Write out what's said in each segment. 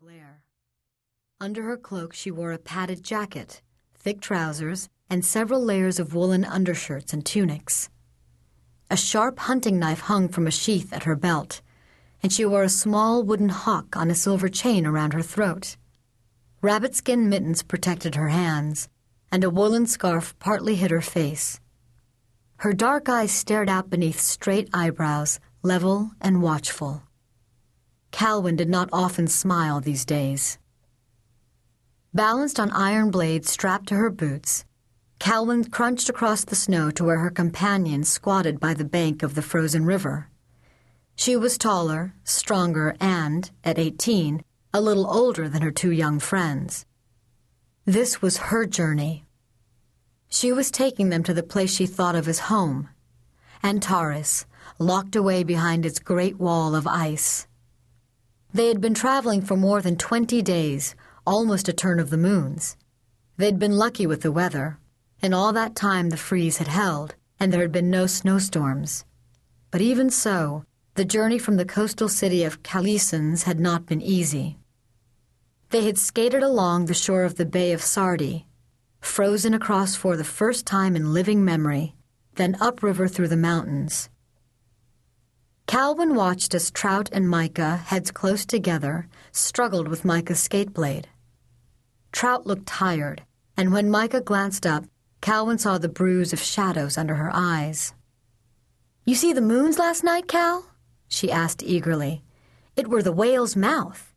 glare. Under her cloak, she wore a padded jacket, thick trousers, and several layers of woolen undershirts and tunics. A sharp hunting knife hung from a sheath at her belt, and she wore a small wooden hawk on a silver chain around her throat. Rabbit skin mittens protected her hands, and a woolen scarf partly hid her face. Her dark eyes stared out beneath straight eyebrows, level and watchful. Calwyn did not often smile these days. Balanced on iron blades strapped to her boots, Calwyn crunched across the snow to where her companion squatted by the bank of the frozen river. She was taller, stronger, and, at eighteen, a little older than her two young friends. This was her journey. She was taking them to the place she thought of as home, Antaris, locked away behind its great wall of ice. They had been traveling for more than twenty days, almost a turn of the moons. They'd been lucky with the weather, and all that time the freeze had held, and there had been no snowstorms. But even so, the journey from the coastal city of Calisons had not been easy. They had skated along the shore of the Bay of Sardi, frozen across for the first time in living memory, then upriver through the mountains. Calwyn watched as Trout and Mica, heads close together, struggled with Mica's skate blade. Trout looked tired, and when Mica glanced up, Calwyn saw the bruise of shadows under her eyes. You see the moons last night, Cal? she asked eagerly. It were the whale's mouth.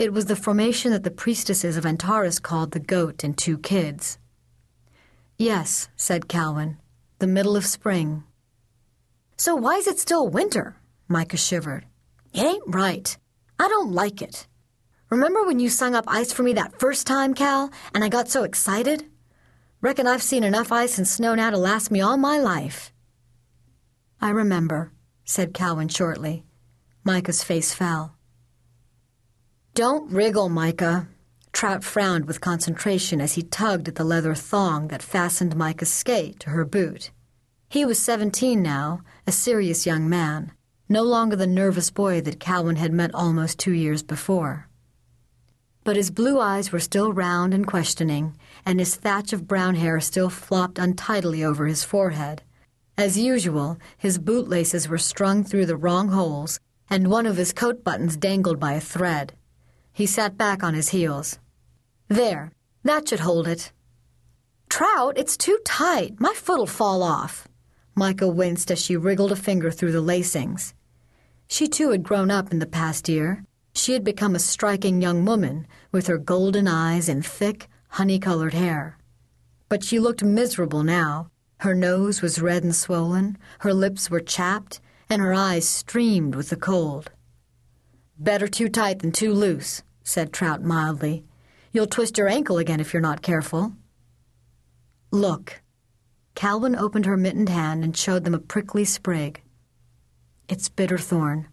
It was the formation that the priestesses of Antaris called the goat and two kids. Yes, said Calwyn, the middle of spring. So why is it still winter? Mica shivered. It ain't right. I don't like it. Remember when you sung up ice for me that first time, Cal, and I got so excited? Reckon I've seen enough ice and snow now to last me all my life. I remember, said Calwyn shortly. Mica's face fell. Don't wriggle, Mica. Trout frowned with concentration as he tugged at the leather thong that fastened Mica's skate to her boot. He was seventeen now, a serious young man, no longer the nervous boy that Calwyn had met almost two years before but his blue eyes were still round and questioning, and his thatch of brown hair still flopped untidily over his forehead. As usual, his bootlaces were strung through the wrong holes, and one of his coat buttons dangled by a thread. He sat back on his heels. There, that should hold it. Trout, it's too tight. My foot'll fall off. Mica winced as she wriggled a finger through the lacings. She too had grown up in the past year. She had become a striking young woman with her golden eyes and thick, honey colored hair. But she looked miserable now. Her nose was red and swollen, her lips were chapped, and her eyes streamed with the cold. Better too tight than too loose, said Trout mildly. You'll twist your ankle again if you're not careful. Look. Calwyn opened her mittened hand and showed them a prickly sprig. It's bitterthorn.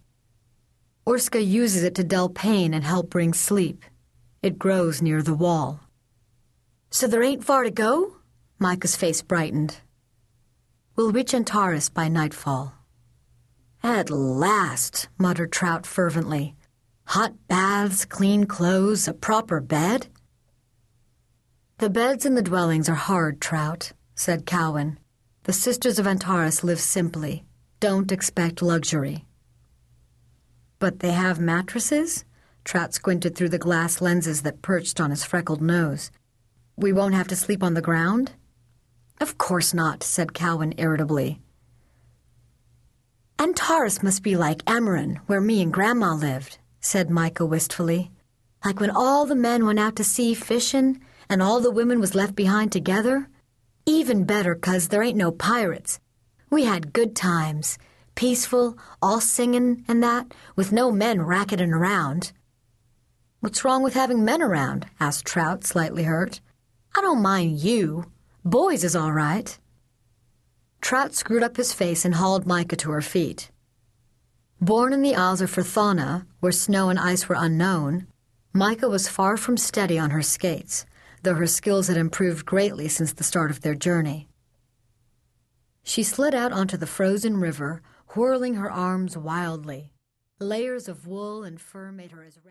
Orska uses it to dull pain and help bring sleep. It grows near the wall. So there ain't far to go? Mica's face brightened. We'll reach Antaris by nightfall. At last, muttered Trout fervently. Hot baths, clean clothes, a proper bed? The beds in the dwellings are hard, Trout, said Calwyn. The Sisters of Antaris live simply. Don't expect luxury. But they have mattresses? Trout squinted through the glass lenses that perched on his freckled nose. We won't have to sleep on the ground? Of course not, said Calwyn irritably. Antaris must be like Ameren, where me and Grandma lived, said Mica wistfully. Like when all the men went out to sea fishin' and all the women was left behind together. Even better, 'cause there ain't no pirates. We had good times peaceful, all singing and that, with no men racketing around. What's wrong with having men around? asked Trout, slightly hurt. I don't mind you. Boys is all right. Trout screwed up his face and hauled Mica to her feet. Born in the Isles of Frithana, where snow and ice were unknown, Mica was far from steady on her skates, though her skills had improved greatly since the start of their journey. She slid out onto the frozen river, whirling her arms wildly. Layers of wool and fur made her as